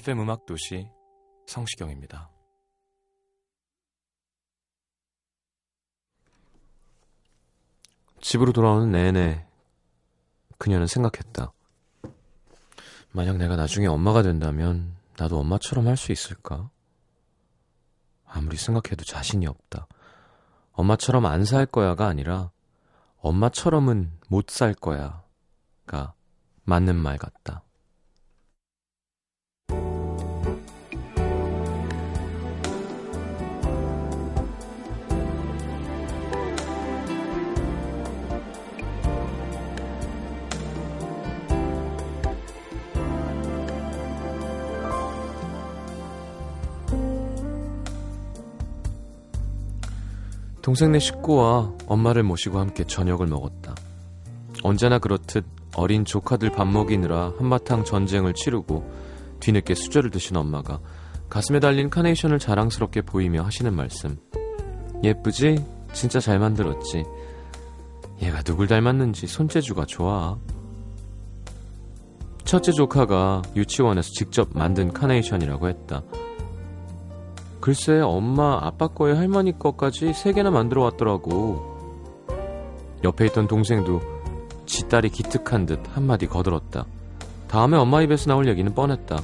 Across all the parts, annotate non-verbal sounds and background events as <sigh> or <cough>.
FM 음악 도시 성시경입니다. 집으로 돌아오는 내내 그녀는 생각했다. 만약 내가 나중에 엄마가 된다면 나도 엄마처럼 할 수 있을까? 아무리 생각해도 자신이 없다. 엄마처럼 안 살 거야가 아니라 엄마처럼은 못 살 거야가 맞는 말 같다. 동생네 식구와 엄마를 모시고 함께 저녁을 먹었다. 언제나 그렇듯 어린 조카들 밥 먹이느라 한바탕 전쟁을 치르고 뒤늦게 수저를 드신 엄마가 가슴에 달린 카네이션을 자랑스럽게 보이며 하시는 말씀. 예쁘지? 진짜 잘 만들었지. 얘가 누굴 닮았는지 손재주가 좋아. 첫째 조카가 유치원에서 직접 만든 카네이션이라고 했다. 글쎄 엄마 아빠 거에 할머니 거까지 세 개나 만들어 왔더라고. 옆에 있던 동생도 지 딸이 기특한 듯 한마디 거들었다. 다음에 엄마 입에서 나올 얘기는 뻔했다.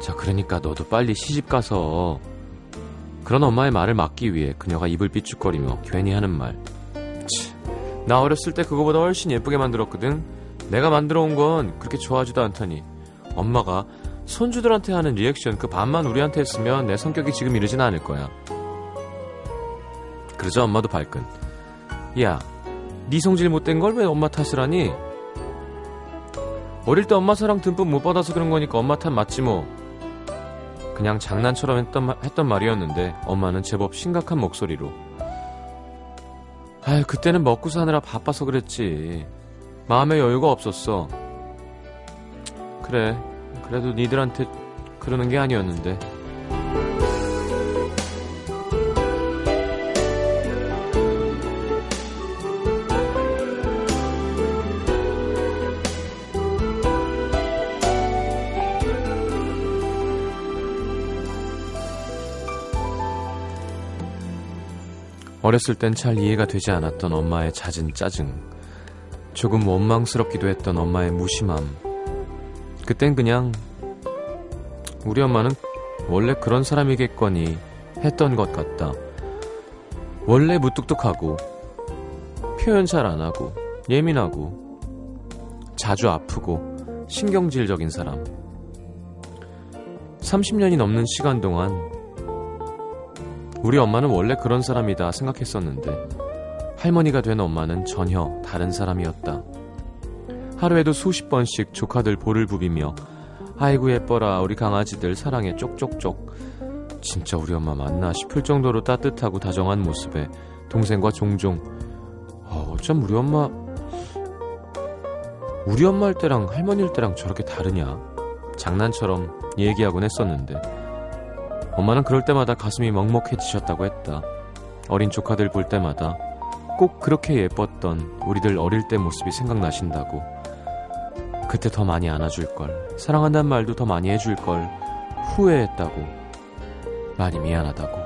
자 그러니까 너도 빨리 시집 가서 그런 엄마의 말을 막기 위해 그녀가 입을 삐죽거리며 괜히 하는 말. 치, 나 어렸을 때 그거보다 훨씬 예쁘게 만들었거든. 내가 만들어 온 건 그렇게 좋아하지도 않더니 엄마가 손주들한테 하는 리액션 그 반만 우리한테 했으면 내 성격이 지금 이러진 않을 거야. 그러자 엄마도 발끈. 야, 네 성질 못된 걸 왜 엄마 탓을 하니? 어릴 때 엄마 사랑 듬뿍 못 받아서 그런 거니까 엄마 탓 맞지 뭐. 그냥 장난처럼 했던, 마- 했던 말이었는데 엄마는 제법 심각한 목소리로 아유 그때는 먹고 사느라 바빠서 그랬지 마음의 여유가 없었어 그래 그래도 니들한테 그러는 게 아니었는데. 어렸을 땐 잘 이해가 되지 않았던 엄마의 잦은 짜증 조금 원망스럽기도 했던 엄마의 무심함 그땐 그냥 우리 엄마는 원래 그런 사람이겠거니 했던 것 같다. 원래 무뚝뚝하고 표현 잘 안 하고 예민하고 자주 아프고 신경질적인 사람. 30년이 넘는 시간 동안 우리 엄마는 원래 그런 사람이다 생각했었는데 할머니가 된 엄마는 전혀 다른 사람이었다. 하루에도 수십 번씩 조카들 볼을 부비며 아이고 예뻐라 우리 강아지들 사랑해 쪽쪽쪽. 진짜 우리 엄마 맞나 싶을 정도로 따뜻하고 다정한 모습에 동생과 종종 어, 어쩜 우리 엄마 우리 엄마 일 때랑 할머니 일 때랑 저렇게 다르냐? 장난처럼 얘기하곤 했었는데. 엄마는 그럴 때마다 가슴이 먹먹해지셨다고 했다. 어린 조카들 볼 때마다 꼭 그렇게 예뻤던 우리들 어릴 때 모습이 생각나신다고 그때 더 많이 안아줄걸 사랑한다는 말도 더 많이 해줄걸 후회했다고 많이 미안하다고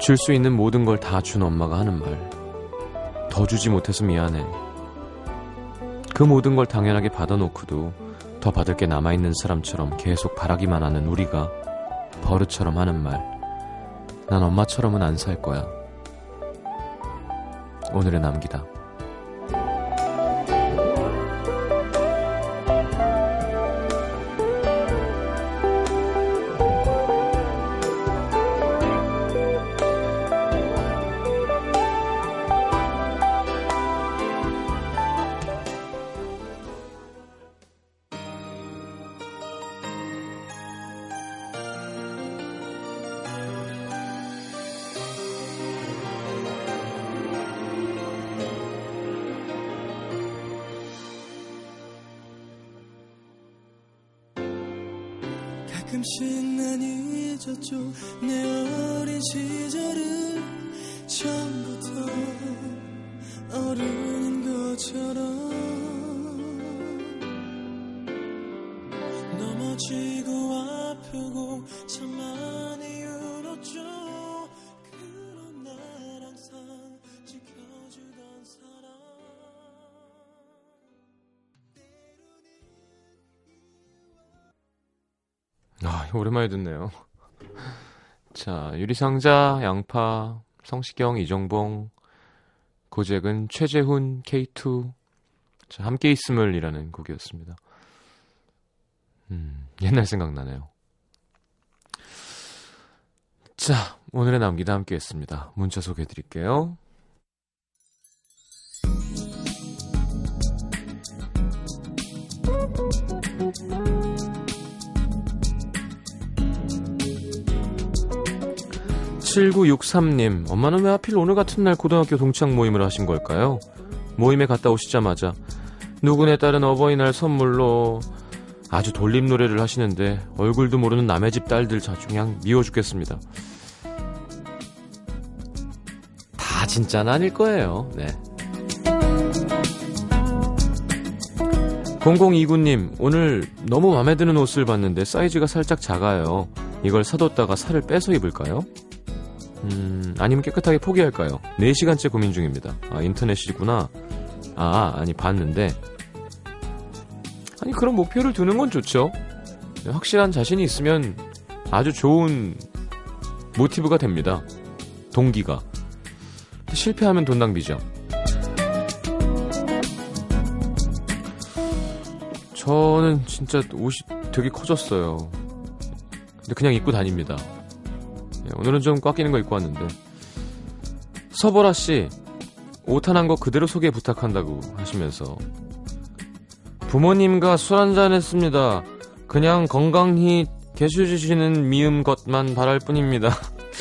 줄 수 있는 모든 걸 다 준 엄마가 하는 말. 더 주지 못해서 미안해. 그 모든 걸 당연하게 받아놓고도 더 받을 게 남아있는 사람처럼 계속 바라기만 하는 우리가 버릇처럼 하는 말. 난 엄마처럼은 안 살 거야. 오늘의 남기다. 아, 오랜만에 듣네요. <laughs> 자, 유리상자, 양파, 성시경, 이정봉, 고잭은 최재훈, K2, 자, 함께 있음을이라는 곡이었습니다. 음, 옛날 생각나네요. 자, 오늘의 남기다 함께 했습니다. 문자 소개해 드릴게요. 7963님, 엄마는 왜 하필 오늘 같은 날 고등학교 동창 모임을 하신 걸까요? 모임에 갔다 오시자마자 누구네 딸은 어버이날 선물로 아주 돌림 노래를 하시는데 얼굴도 모르는 남의 집 딸들 자주 그냥 미워 죽겠습니다. 다 진짜는 아닐 거예요. 네. 0029님, 오늘 너무 마음에 드는 옷을 봤는데 사이즈가 살짝 작아요. 이걸 사뒀다가 살을 빼서 입을까요? 음, 아니면 깨끗하게 포기할까요? 4시간째 고민 중입니다. 아, 인터넷이구나. 아, 아니, 봤는데. 아니, 그런 목표를 두는 건 좋죠. 확실한 자신이 있으면 아주 좋은 모티브가 됩니다. 동기가. 실패하면 돈 낭비죠. 저는 진짜 옷이 되게 커졌어요. 근데 그냥 입고 다닙니다. 예, 오늘은 좀 꽉 끼는 거 입고 왔는데. 서보라 씨, 오탄한 거 그대로 소개 부탁한다고 하시면서. 부모님과 술 한잔 했습니다. 그냥 건강히 계셔주시는 미음 것만 바랄 뿐입니다.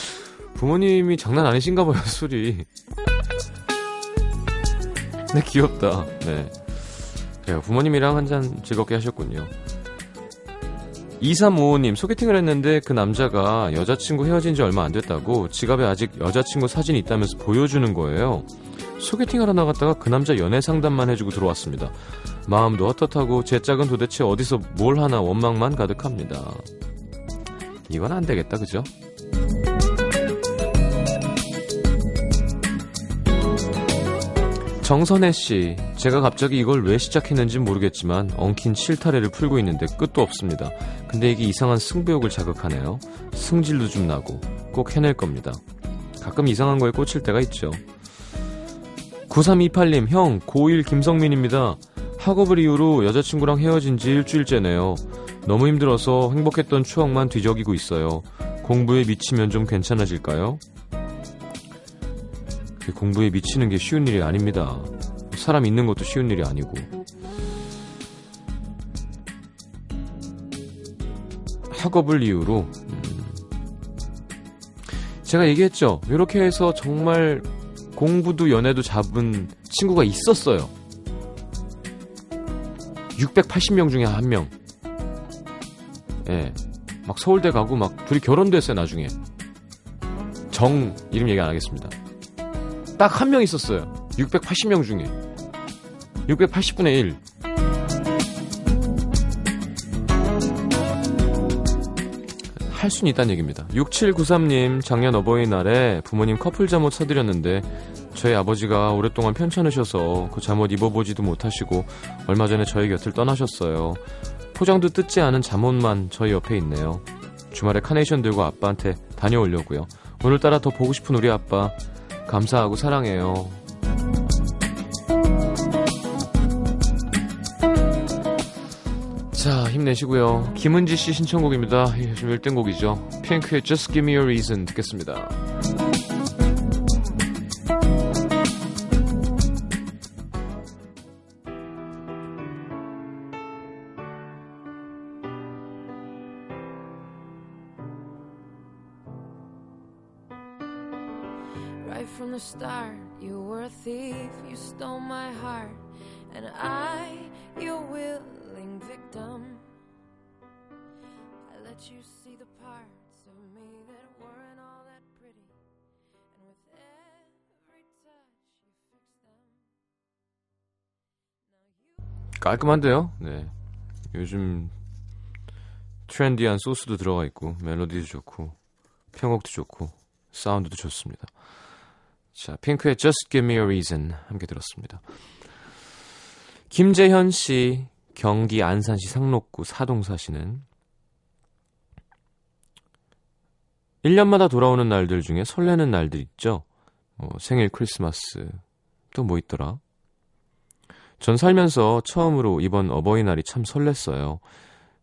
<laughs> 부모님이 장난 아니신가 봐요, 술이. 네, 귀엽다. 네. 그래요. 부모님이랑 한 잔 즐겁게 하셨군요. 2355님, 소개팅을 했는데 그 남자가 여자친구 헤어진 지 얼마 안 됐다고 지갑에 아직 여자친구 사진이 있다면서 보여주는 거예요. 소개팅하러 나갔다가 그 남자 연애 상담만 해주고 들어왔습니다. 마음도 헛헛하고 제 짝은 도대체 어디서 뭘 하나 원망만 가득합니다. 이건 안 되겠다, 그죠? 정선혜 씨, 제가 갑자기 이걸 왜 시작했는지 모르겠지만 엉킨 실타래를 풀고 있는데 끝도 없습니다. 근데 이게 이상한 승부욕을 자극하네요. 승질도 좀 나고 꼭 해낼 겁니다. 가끔 이상한 거에 꽂힐 때가 있죠. 9328님, 형, 고1 김성민입니다. 학업을 이유로 여자친구랑 헤어진 지 일주일째네요. 너무 힘들어서 행복했던 추억만 뒤적이고 있어요. 공부에 미치면 좀 괜찮아질까요? 공부에 미치는 게 쉬운 일이 아닙니다. 사람 있는 것도 쉬운 일이 아니고. 학업을 이유로 음, 제가 얘기했죠. 이렇게 해서 정말 공부도 연애도 잡은 친구가 있었어요. 680명 중에 한 명. 예. 막 서울대 가고 막 둘이 결혼도 했어요, 나중에. 정, 이름 얘기 안 하겠습니다. 딱 한 명 있었어요. 680명 중에. 680분의 1. 할 수는 있다는 얘기입니다. 6793님, 작년 어버이날에 부모님 커플 잠옷 사드렸는데 저희 아버지가 오랫동안 편찮으셔서 그 잠옷 입어보지도 못하시고 얼마 전에 저희 곁을 떠나셨어요. 포장도 뜯지 않은 잠옷만 저희 옆에 있네요. 주말에 카네이션 들고 아빠한테 다녀오려고요. 오늘따라 더 보고 싶은 우리 아빠 감사하고 사랑해요. 자, 힘내시고요. 김은지 씨 신청곡입니다. 요즘 1등 곡이죠. 핑크의 Just Give Me a Reason 듣겠습니다. And I, your willing victim. I let you see the parts of me that weren't all that pretty, and with every touch, you fixed them. 깔끔한데요? 네. 요즘 트렌디한 소스도 들어가 있고 멜로디도 좋고 편곡도 좋고 사운드도 좋습니다. 자, 핑크의 Just Give Me a Reason 함께 들었습니다. 김재현 씨, 경기 안산시 상록구 사동 사시는 1년마다 돌아오는 날들 중에 설레는 날들 있죠. 뭐 생일, 크리스마스, 또 뭐 있더라? 전 살면서 처음으로 이번 어버이날이 참 설렜어요.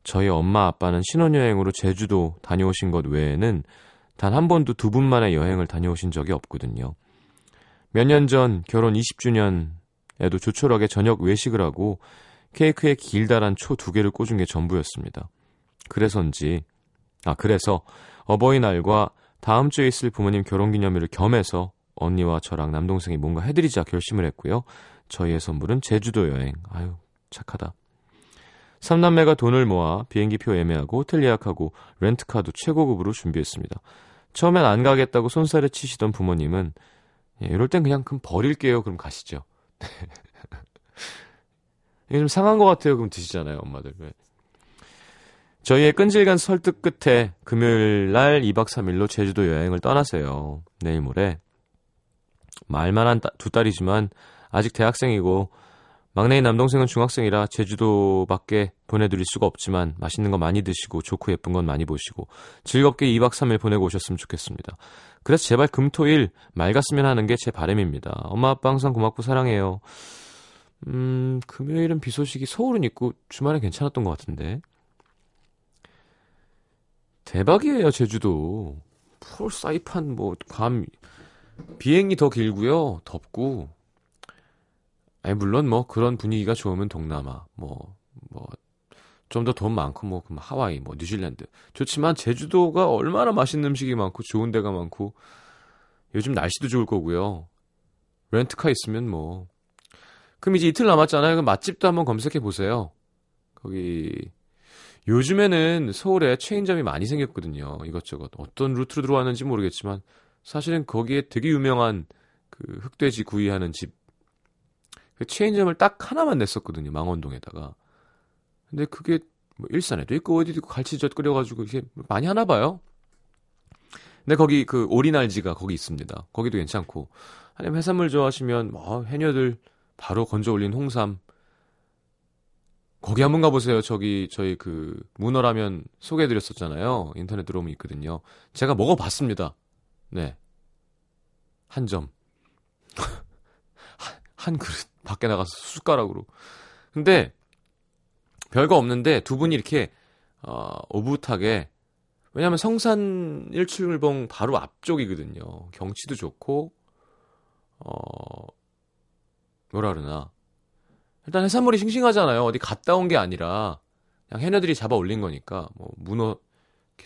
저희 엄마 아빠는 신혼여행으로 제주도 다녀오신 것 외에는 단 한 번도 두 분만의 여행을 다녀오신 적이 없거든요. 몇 년 전 결혼 20주년 에도 조촐하게 저녁 외식을 하고 케이크에 길다란 초 두 개를 꽂은 게 전부였습니다. 그래서인지, 아, 그래서 어버이날과 다음 주에 있을 부모님 결혼기념일을 겸해서 언니와 저랑 남동생이 뭔가 해드리자 결심을 했고요. 저희의 선물은 제주도 여행. 아유, 착하다. 삼남매가 돈을 모아 비행기표 예매하고 호텔 예약하고 렌트카도 최고급으로 준비했습니다. 처음엔 안 가겠다고 손살에 치시던 부모님은 예, 이럴 땐 그냥 그럼 버릴게요. 그럼 가시죠. 이게 좀 상한 것 같아요. 그럼 드시잖아요, 엄마들. 왜. 저희의 끈질간 설득 끝에 금요일 날 2박 3일로 제주도 여행을 떠나세요. 내일 모레. 말만 한두 딸이지만 아직 대학생이고 막내인 남동생은 중학생이라 제주도밖에 보내드릴 수가 없지만 맛있는 거 많이 드시고 좋고 예쁜 건 많이 보시고 즐겁게 2박 3일 보내고 오셨으면 좋겠습니다. 그래서 제발 금토일 맑았으면 하는 게 제 바람입니다. 엄마 아빠 항상 고맙고 사랑해요. 음, 금요일은 비 소식이 서울은 있고 주말엔 괜찮았던 것 같은데. 대박이에요, 제주도. 풀 사이판 뭐감 비행이 더 길고요. 덥고. 아니 물론 뭐 그런 분위기가 좋으면 동남아 뭐 뭐 좀 더 돈 많고 뭐 하와이 뭐 뉴질랜드 좋지만 제주도가 얼마나 맛있는 음식이 많고 좋은 데가 많고 요즘 날씨도 좋을 거고요. 렌트카 있으면 뭐 그럼 이제 이틀 남았잖아요. 그럼 맛집도 한번 검색해 보세요. 거기 요즘에는 서울에 체인점이 많이 생겼거든요. 이것저것 어떤 루트로 들어왔는지 모르겠지만 사실은 거기에 되게 유명한 그 흑돼지 구이하는 집그 체인점을 딱 하나만 냈었거든요. 망원동에다가. 근데 그게 뭐 일산에도 있고 어디도 있고 갈치젓 끓여가지고 이게 많이 하나 봐요. 근데 거기 그 오리날지가 거기 있습니다. 거기도 괜찮고. 아니면 해산물 좋아하시면 뭐 해녀들 바로 건져 올린 홍삼. 거기 한번 가보세요. 저기 저희 그 문어라면 소개해드렸었잖아요. 인터넷 들어오면 있거든요. 제가 먹어봤습니다. 네. 한 점. 한 그릇 밖에 나가서 숟가락으로. 근데 별거 없는데 두 분이 이렇게 어, 오붓하게 왜냐하면 성산 일출봉 바로 앞쪽이거든요. 경치도 좋고 어 뭐라 그러나 일단 해산물이 싱싱하잖아요. 어디 갔다 온 게 아니라 그냥 해녀들이 잡아 올린 거니까 뭐 문어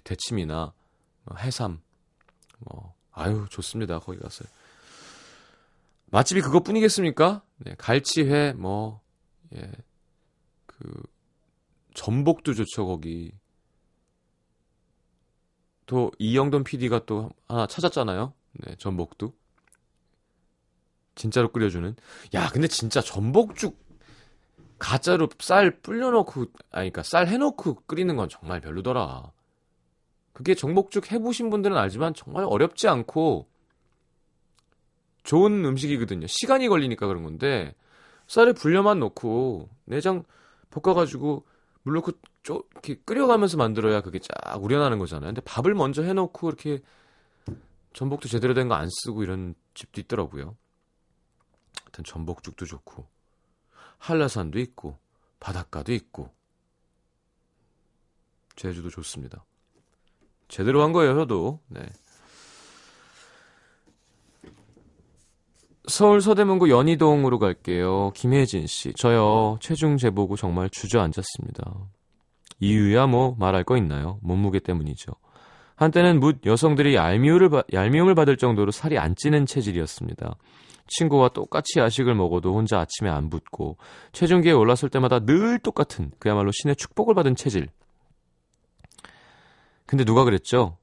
대침이나 뭐 해삼 뭐 아유 좋습니다. 거기 가서 맛집이 그것뿐이겠습니까? 네, 갈치회 뭐 예. 그 전복도 좋죠, 거기. 또 이영돈 PD가 또 하나 찾았잖아요. 네, 전복도. 진짜로 끓여주는. 야, 근데 진짜 전복죽 가짜로 쌀 불려놓고 아니 그러니까 쌀 해놓고 끓이는 건 정말 별로더라. 그게 전복죽 해보신 분들은 알지만 정말 어렵지 않고 좋은 음식이거든요. 시간이 걸리니까 그런 건데 쌀을 불려만 넣고 내장 볶아가지고 물 넣고 쪼, 이렇게 끓여가면서 만들어야 그게 쫙 우려나는 거잖아요. 근데 밥을 먼저 해놓고 이렇게 전복도 제대로 된 거 안 쓰고 이런 집도 있더라고요. 하여튼 전복죽도 좋고 한라산도 있고 바닷가도 있고 제주도 좋습니다. 제대로 한 거예요, 저도. 네. 서울 서대문구 연희동으로 갈게요. 김혜진 씨. 저요. 체중 재보고 정말 주저앉았습니다. 이유야 뭐 말할 거 있나요? 몸무게 때문이죠. 한때는 묻 여성들이 얄미움을, 얄미움을 받을 정도로 살이 안 찌는 체질이었습니다. 친구와 똑같이 야식을 먹어도 혼자 아침에 안 붓고 체중계에 올랐을 때마다 늘 똑같은 그야말로 신의 축복을 받은 체질. 근데 누가 그랬죠?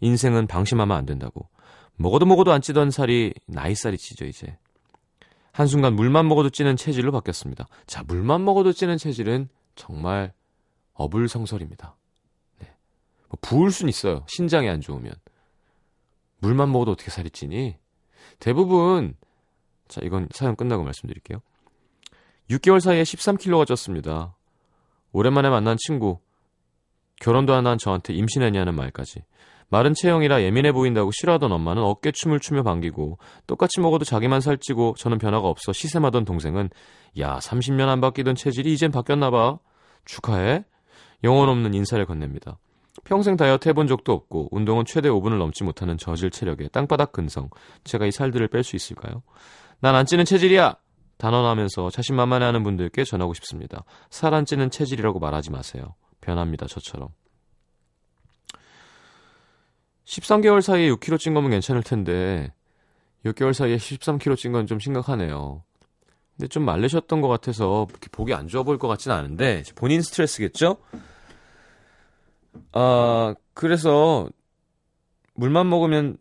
인생은 방심하면 안 된다고. 먹어도 먹어도 안 찌던 살이 나이살이 찌죠, 이제. 한순간 물만 먹어도 찌는 체질로 바뀌었습니다. 자, 물만 먹어도 찌는 체질은 정말 어불성설입니다. 네. 뭐 부을 순 있어요. 신장이 안 좋으면. 물만 먹어도 어떻게 살이 찌니? 대부분, 자, 이건 사연 끝나고 말씀드릴게요. 6개월 사이에 13kg가 쪘습니다. 오랜만에 만난 친구, 결혼도 안 한 저한테 임신했냐는 말까지. 마른 체형이라 예민해 보인다고 싫어하던 엄마는 어깨춤을 추며 반기고 똑같이 먹어도 자기만 살찌고 저는 변화가 없어 시샘하던 동생은 야 30년 안 바뀌던 체질이 이젠 바뀌었나 봐. 축하해. 영혼 없는 인사를 건넵니다. 평생 다이어트 해본 적도 없고 운동은 최대 5분을 넘지 못하는 저질 체력에 땅바닥 근성. 제가 이 살들을 뺄 수 있을까요? 난 안 찌는 체질이야. 단언하면서 자신만만해하는 분들께 전하고 싶습니다. 살 안 찌는 체질이라고 말하지 마세요. 변합니다, 저처럼. 13개월 사이에 6kg 찐 거면 괜찮을 텐데 6개월 사이에 13kg 찐 건 좀 심각하네요. 근데 좀 말르셨던 것 같아서 이렇게 보기 안 좋아 보일 것 같지는 않은데 본인 스트레스겠죠? 아 그래서 물만 먹으면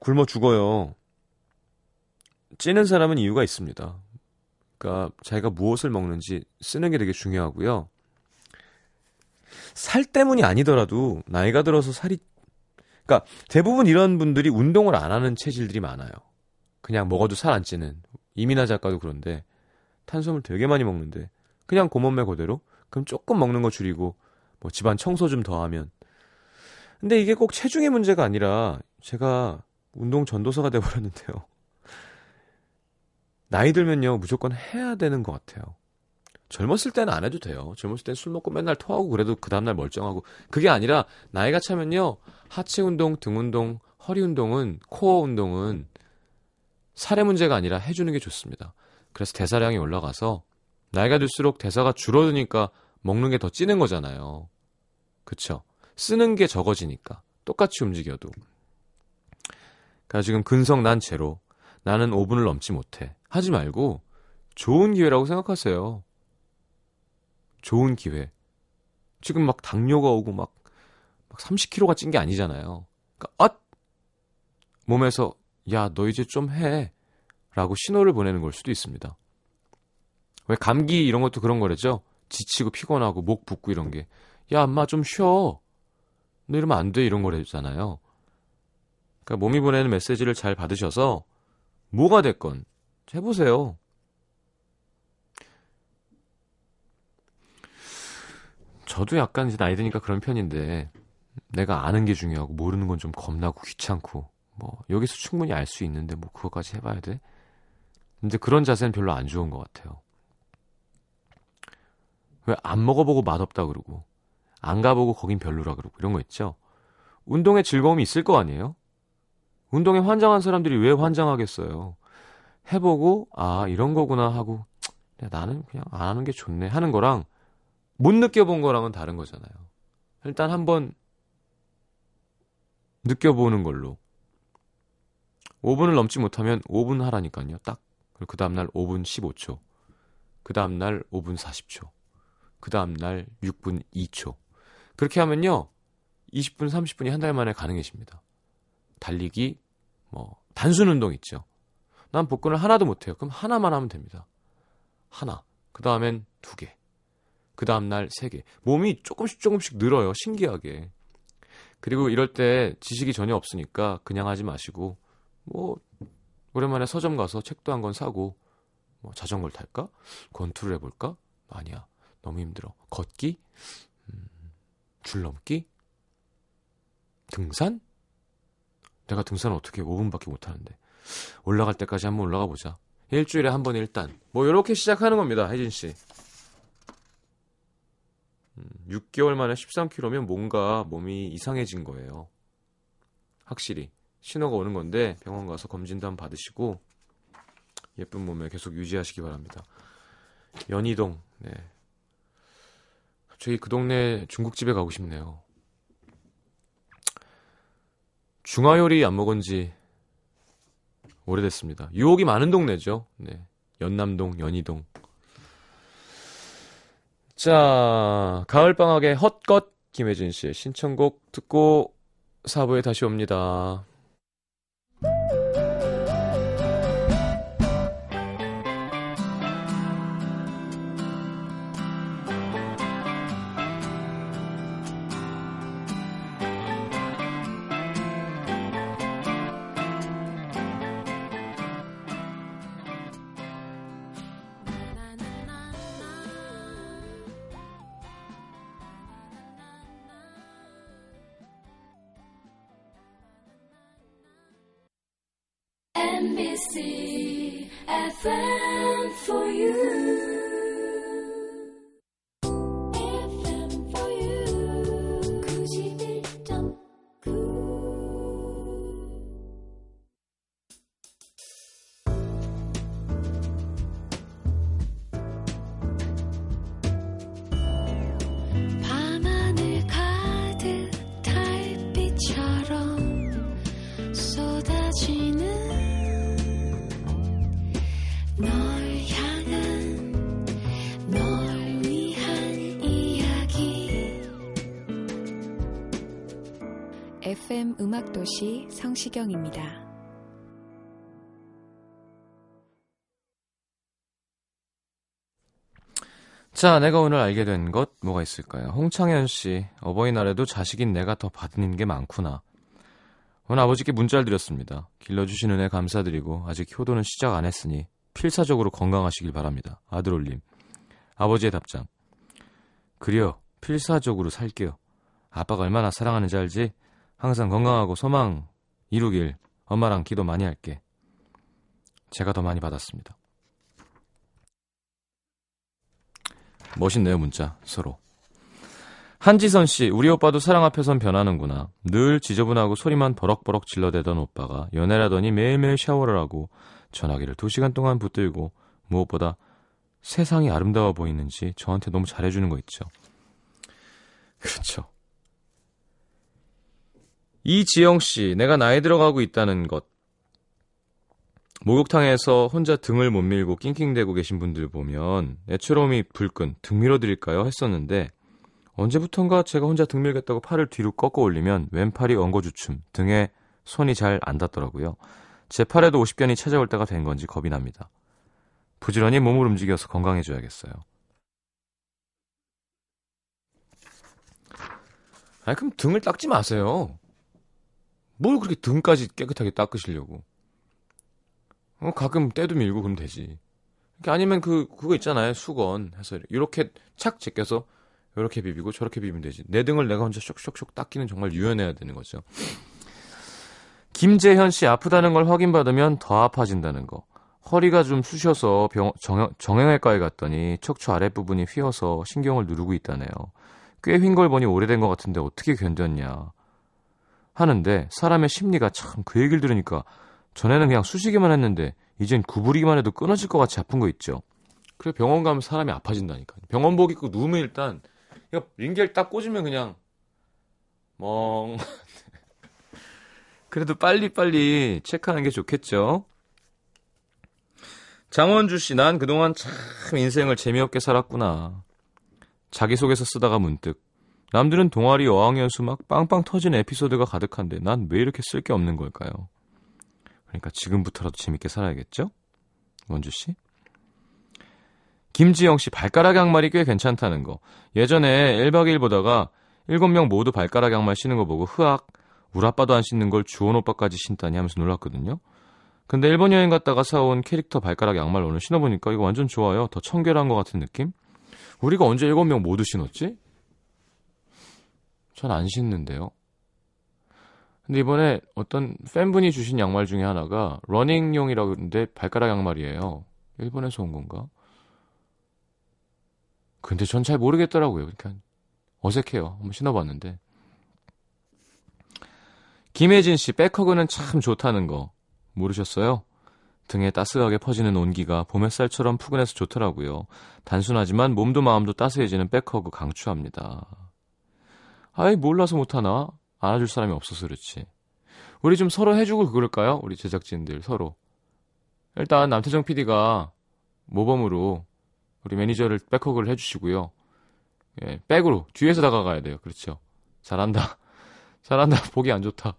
굶어 죽어요. 찌는 사람은 이유가 있습니다. 그러니까 자기가 무엇을 먹는지 쓰는 게 되게 중요하고요. 살 때문이 아니더라도 나이가 들어서 살이 그러니까 대부분 이런 분들이 운동을 안 하는 체질들이 많아요. 그냥 먹어도 살 안 찌는 이민아 작가도 그런데 탄수화물 되게 많이 먹는데 그냥 고몸매 그대로 그럼 조금 먹는 거 줄이고 뭐 집안 청소 좀 더 하면 근데 이게 꼭 체중의 문제가 아니라 제가 운동 전도사가 돼 버렸는데요. <laughs> 나이 들면요 무조건 해야 되는 것 같아요. 젊었을 때는 안 해도 돼요. 젊었을 때는 술 먹고 맨날 토하고 그래도 그 다음날 멀쩡하고. 그게 아니라 나이가 차면요. 하체 운동, 등 운동, 허리 운동은, 코어 운동은 살의 문제가 아니라 해주는 게 좋습니다. 그래서 대사량이 올라가서 나이가 들수록 대사가 줄어드니까 먹는 게 더 찌는 거잖아요. 그쵸? 쓰는 게 적어지니까. 똑같이 움직여도. 그러니까 지금 근성 난 제로. 나는 5분을 넘지 못해. 하지 말고 좋은 기회라고 생각하세요. 좋은 기회. 지금 막 당뇨가 오고 막, 막 30kg가 찐 게 아니잖아요. 그러니까, 엇! 몸에서, 야, 너 이제 좀 해. 라고 신호를 보내는 걸 수도 있습니다. 왜 감기 이런 것도 그런 거래죠? 지치고 피곤하고 목 붓고 이런 게. 야, 엄마 좀 쉬어. 너 이러면 안 돼. 이런 거래잖아요. 그러니까 몸이 보내는 메시지를 잘 받으셔서 뭐가 됐건 해보세요. 저도 약간 이제 나이 드니까 그런 편인데 내가 아는 게 중요하고 모르는 건 좀 겁나고 귀찮고 뭐 여기서 충분히 알 수 있는데 뭐 그거까지 해봐야 돼? 근데 그런 자세는 별로 안 좋은 것 같아요. 왜 안 먹어보고 맛없다 그러고 안 가보고 거긴 별로라 그러고 이런 거 있죠. 운동에 즐거움이 있을 거 아니에요? 운동에 환장한 사람들이 왜 환장하겠어요? 해보고 아 이런 거구나 하고 나는 그냥 안 하는 게 좋네 하는 거랑 못 느껴본 거랑은 다른 거잖아요. 일단 한번 느껴보는 걸로. 5분을 넘지 못하면 5분 하라니까요. 딱. 그리고 그 다음날 5분 15초. 그 다음날 5분 40초. 그 다음날 6분 2초. 그렇게 하면요. 20분, 30분이 한 달 만에 가능해집니다. 달리기, 뭐, 단순 운동 있죠. 난 복근을 하나도 못해요. 그럼 하나만 하면 됩니다. 하나. 그 다음엔 두 개. 그 다음날 3개. 몸이 조금씩 조금씩 늘어요. 신기하게. 그리고 이럴 때 지식이 전혀 없으니까 그냥 하지 마시고, 뭐, 오랜만에 서점 가서 책도 한 권 사고 뭐 자전거를 탈까? 권투를 해볼까? 아니야. 너무 힘들어. 걷기? 음, 줄넘기? 등산? 내가 등산을 어떻게 5분밖에 못하는데. 올라갈 때까지 한번 올라가 보자. 일주일에 한 번 일단. 뭐, 이렇게 시작하는 겁니다, 혜진 씨. 음, 6개월 만에 13kg면 뭔가 몸이 이상해진 거예요. 확실히. 신호가 오는 건데 병원 가서 검진도 한번 받으시고 예쁜 몸에 계속 유지하시기 바랍니다. 연희동, 네. 갑자기 그 동네 중국집에 가고 싶네요. 중화요리 안 먹은 지 오래됐습니다. 유혹이 많은 동네죠. 네. 연남동, 연희동. 자, 가을방학의 헛것 김혜진 씨의 신청곡 듣고 4부에 다시 옵니다. NBC FM for you. 음악도시 성시경입니다. 자, 내가 오늘 알게 된 것 뭐가 있을까요? 홍창현 씨, 어버이날에도 자식인 내가 더 받는 게 많구나. 오늘 아버지께 문자를 드렸습니다. 길러주신 은혜 감사드리고 아직 효도는 시작 안 했으니 필사적으로 건강하시길 바랍니다. 아들 올림. 아버지의 답장. 그려 필사적으로 살게요. 아빠가 얼마나 사랑하는지 알지? 항상 건강하고 소망 이루길 엄마랑 기도 많이 할게. 제가 더 많이 받았습니다. 멋있네요, 문자. 서로. 한지선 씨, 우리 오빠도 사랑 앞에선 변하는구나. 늘 지저분하고 소리만 버럭버럭 질러대던 오빠가 연애라더니 매일매일 샤워를 하고 전화기를 2시간 동안 붙들고 무엇보다 세상이 아름다워 보이는지 저한테 너무 잘해주는 거 있죠. 그렇죠. 이지영 씨, 내가 나이 들어가고 있다는 것. 목욕탕에서 혼자 등을 못 밀고 낑낑대고 계신 분들 보면 애처로움이 불끈 등 밀어드릴까요? 했었는데 언제부턴가 제가 혼자 등 밀겠다고 팔을 뒤로 꺾어 올리면 왼팔이 엉거주춤 등에 손이 잘 안 닿더라고요. 제 팔에도 50견이 찾아올 때가 된 건지 겁이 납니다. 부지런히 몸을 움직여서 건강해져야겠어요. 아 그럼 등을 닦지 마세요. 뭘 그렇게 등까지 깨끗하게 닦으시려고. 어, 가끔 때도 밀고 그러면 되지. 아니면 그, 그거 있잖아요. 수건 해서 이렇게 착 제껴서 이렇게 비비고 저렇게 비비면 되지. 내 등을 내가 혼자 쇽쇽쇽 닦기는 정말 유연해야 되는 거죠. 김재현 씨 아프다는 걸 확인받으면 더 아파진다는 거. 허리가 좀 쑤셔서 병, 정, 정형외과에 갔더니 척추 아랫부분이 휘어서 신경을 누르고 있다네요. 꽤 휜 걸 보니 오래된 것 같은데 어떻게 견뎠냐. 하는데 사람의 심리가 참 그 얘기를 들으니까 전에는 그냥 쑤시기만 했는데 이젠 구부리기만 해도 끊어질 것 같이 아픈 거 있죠. 그래 병원 가면 사람이 아파진다니까. 병원 복 입고 누우면 일단 링겔 딱 꽂으면 그냥 멍. <laughs> 그래도 빨리 빨리 체크하는 게 좋겠죠. 장원주 씨, 난 그동안 참 인생을 재미없게 살았구나. 자기소개서 쓰다가 문득 남들은 동아리 어학연수 막 빵빵 터진 에피소드가 가득한데 난 왜 이렇게 쓸 게 없는 걸까요? 그러니까 지금부터라도 재밌게 살아야겠죠? 원주 씨. 김지영 씨 발가락 양말이 꽤 괜찮다는 거. 예전에 1박 2일 보다가 7명 모두 발가락 양말 신는 거 보고 흐악 우리 아빠도 안 신는 걸 주원 오빠까지 신다니 하면서 놀랐거든요. 근데 일본 여행 갔다가 사온 캐릭터 발가락 양말 오늘 신어보니까 이거 완전 좋아요. 더 청결한 것 같은 느낌? 우리가 언제 일곱 명 모두 신었지? 전 안 신는데요. 근데 이번에 어떤 팬분이 주신 양말 중에 하나가 러닝용이라고 그러는데 발가락 양말이에요. 일본에서 온 건가? 근데 전 잘 모르겠더라고요. 그러니까 어색해요. 한번 신어봤는데. 김혜진 씨, back hug는 참 좋다는 거 모르셨어요? 등에 따스하게 퍼지는 온기가 봄 햇살처럼 푸근해서 좋더라고요. 단순하지만 몸도 마음도 따스해지는 back hug 강추합니다. 아이, 몰라서 못하나? 안아줄 사람이 없어서 그렇지. 우리 좀 서로 해주고 그럴까요? 우리 제작진들 서로. 일단 남태정 PD가 모범으로 우리 매니저를 back hug를 해주시고요. 예, 백으로 뒤에서 다가가야 돼요. 그렇죠. 잘한다. <laughs> 잘한다. 보기 안 좋다.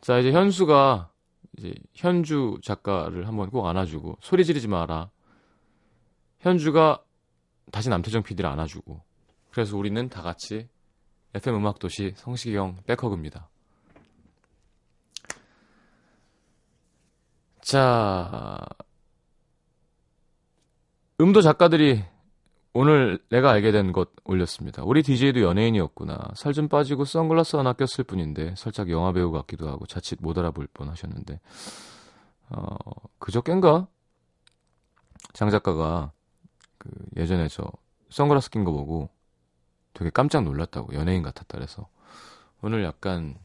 자, 이제 현수가 이제 현주 작가를 한번 꼭 안아주고 소리 지르지 마라. 현주가 다시 남태정 PD를 안아주고 그래서 우리는 다 같이 FM 음악 도시 성시경 백허그입니다. 자, 음도 작가들이 오늘 내가 알게 된 것 올렸습니다. 우리 DJ도 연예인이었구나. 살 좀 빠지고 선글라스 하나 꼈을 뿐인데 살짝 영화 배우 같기도 하고 자칫 못 알아볼 뻔 하셨는데 어, 그저껜가 장 작가가 그 예전에 저 선글라스 낀 거 보고 되게 깜짝 놀랐다고 연예인 같았다 그래서. 오늘 약간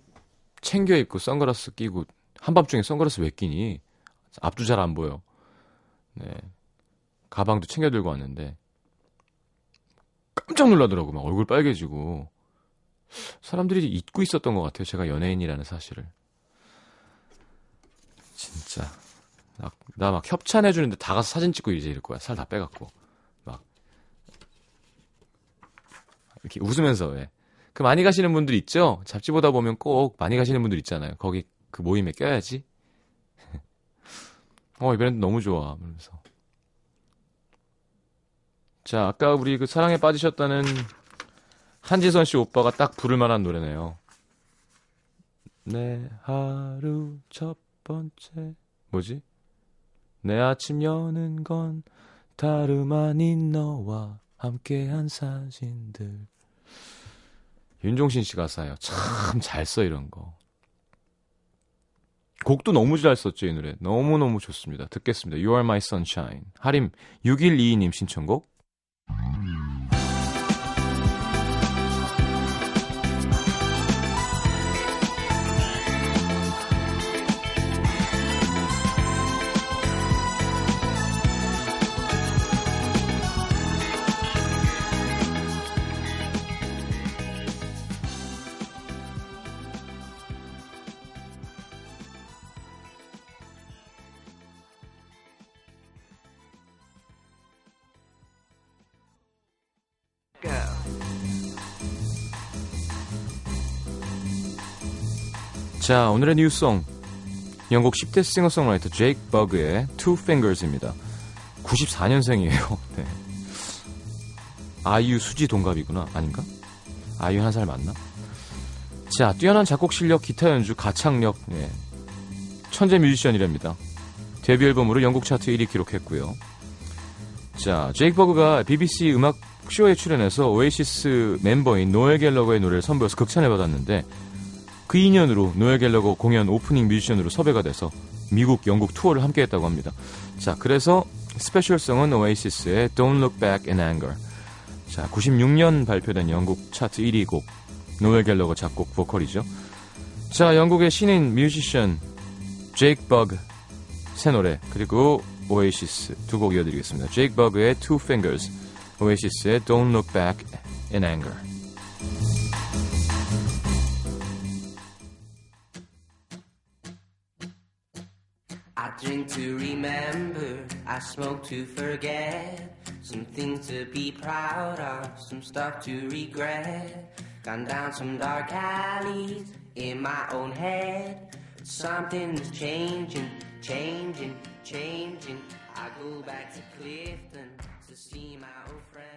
챙겨 입고 선글라스 끼고 한밤중에 선글라스 왜 끼니? 앞도 잘 안 보여. 네. 가방도 챙겨 들고 왔는데 깜짝 놀라더라고. 막 얼굴 빨개지고. 사람들이 잊고 있었던 것 같아요. 제가 연예인이라는 사실을. 진짜. 나막 협찬해 주는데 다 가서 사진 찍고 이제 이럴 거야. 살 다 빼갖고 막 이렇게 웃으면서 왜. 그 많이 가시는 분들 있죠 잡지 보다 보면 꼭 많이 가시는 분들 있잖아요 거기 그 모임에 껴야지 <laughs> 어이 브랜드 너무 좋아 그러면서 자, 아까 우리 그 사랑에 빠지셨다는 한지선 씨 오빠가 딱 부를 만한 노래네요. 내 하루 첫 번째 뭐지? 내 아침 여는 건 다름 아닌 너와 함께한 사진들. 윤종신 씨 가사요. 참 잘 써 이런 거. 곡도 너무 잘 썼죠 이 노래. 너무 너무 좋습니다. 듣겠습니다. You Are My Sunshine. 하림 6122님 신청곡. 자, 오늘의 new song. 영국 10대 싱어송라이터 제이크 버그의 Two Fingers입니다. 94년생이에요. <laughs> 네. 아이유 수지 동갑이구나. 아닌가? 아이유 한 살 맞나? 자, 뛰어난 작곡 실력, 기타 연주, 가창력, 네. 천재 뮤지션이랍니다. 데뷔 앨범으로 영국 차트 1위 기록했고요. 자, 제이크 버그가 BBC 음악 쇼에 출연해서 오아시스 멤버인 노엘 갤러거의 노래를 선보여서 극찬을 받았는데 그 인연으로 노엘 갤러거 공연 오프닝 뮤지션으로 섭외가 돼서 미국, 영국 투어를 함께 했다고 합니다. 자, 그래서 special song은 오아시스의 Don't Look Back in Anger. 자, 96년 발표된 영국 차트 1위 곡. 노엘 갤러거 작곡 보컬이죠. 자, 영국의 신인 뮤지션 제이크 버그 새 노래 그리고 오아시스 두 곡 이어드리겠습니다. 제이크 버그의 Two Fingers, 오아시스의 Don't Look Back in Anger. I smoke to forget. Some things to be proud of, some stuff to regret. Gone down some dark alleys in my own head. Something's changing, changing, changing. I go back to Clifton to see my old friends,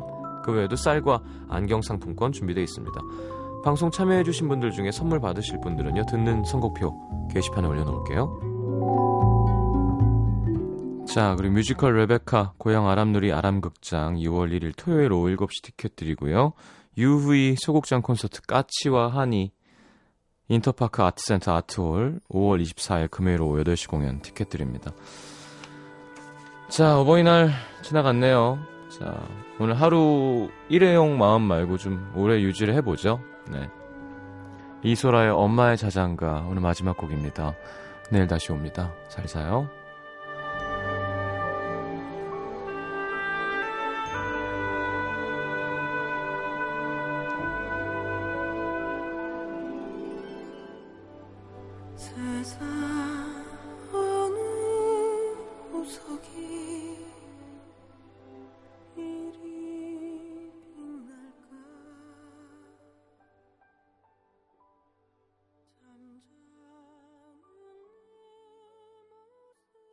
그 외에도 쌀과 안경 상품권 준비되어 있습니다. 방송 참여해주신 분들 중에 선물 받으실 분들은요, 듣는 선곡표 게시판에 올려놓을게요. 자, 그리고 뮤지컬 레베카, 고양 아람누리 아람극장 2월 1일 토요일 오후 7시 티켓 드리고요. 유후이 소극장 콘서트 까치와 하니, 인터파크 아트센터 아트홀 5월 24일 금요일 오후 8시 공연 티켓 드립니다. 자, 어버이날 지나갔네요. 자, 오늘 하루 일회용 마음 말고 좀 오래 유지를 해보죠. 네. 이소라의 엄마의 자장가 오늘 마지막 곡입니다. 내일 다시 옵니다. 잘 자요.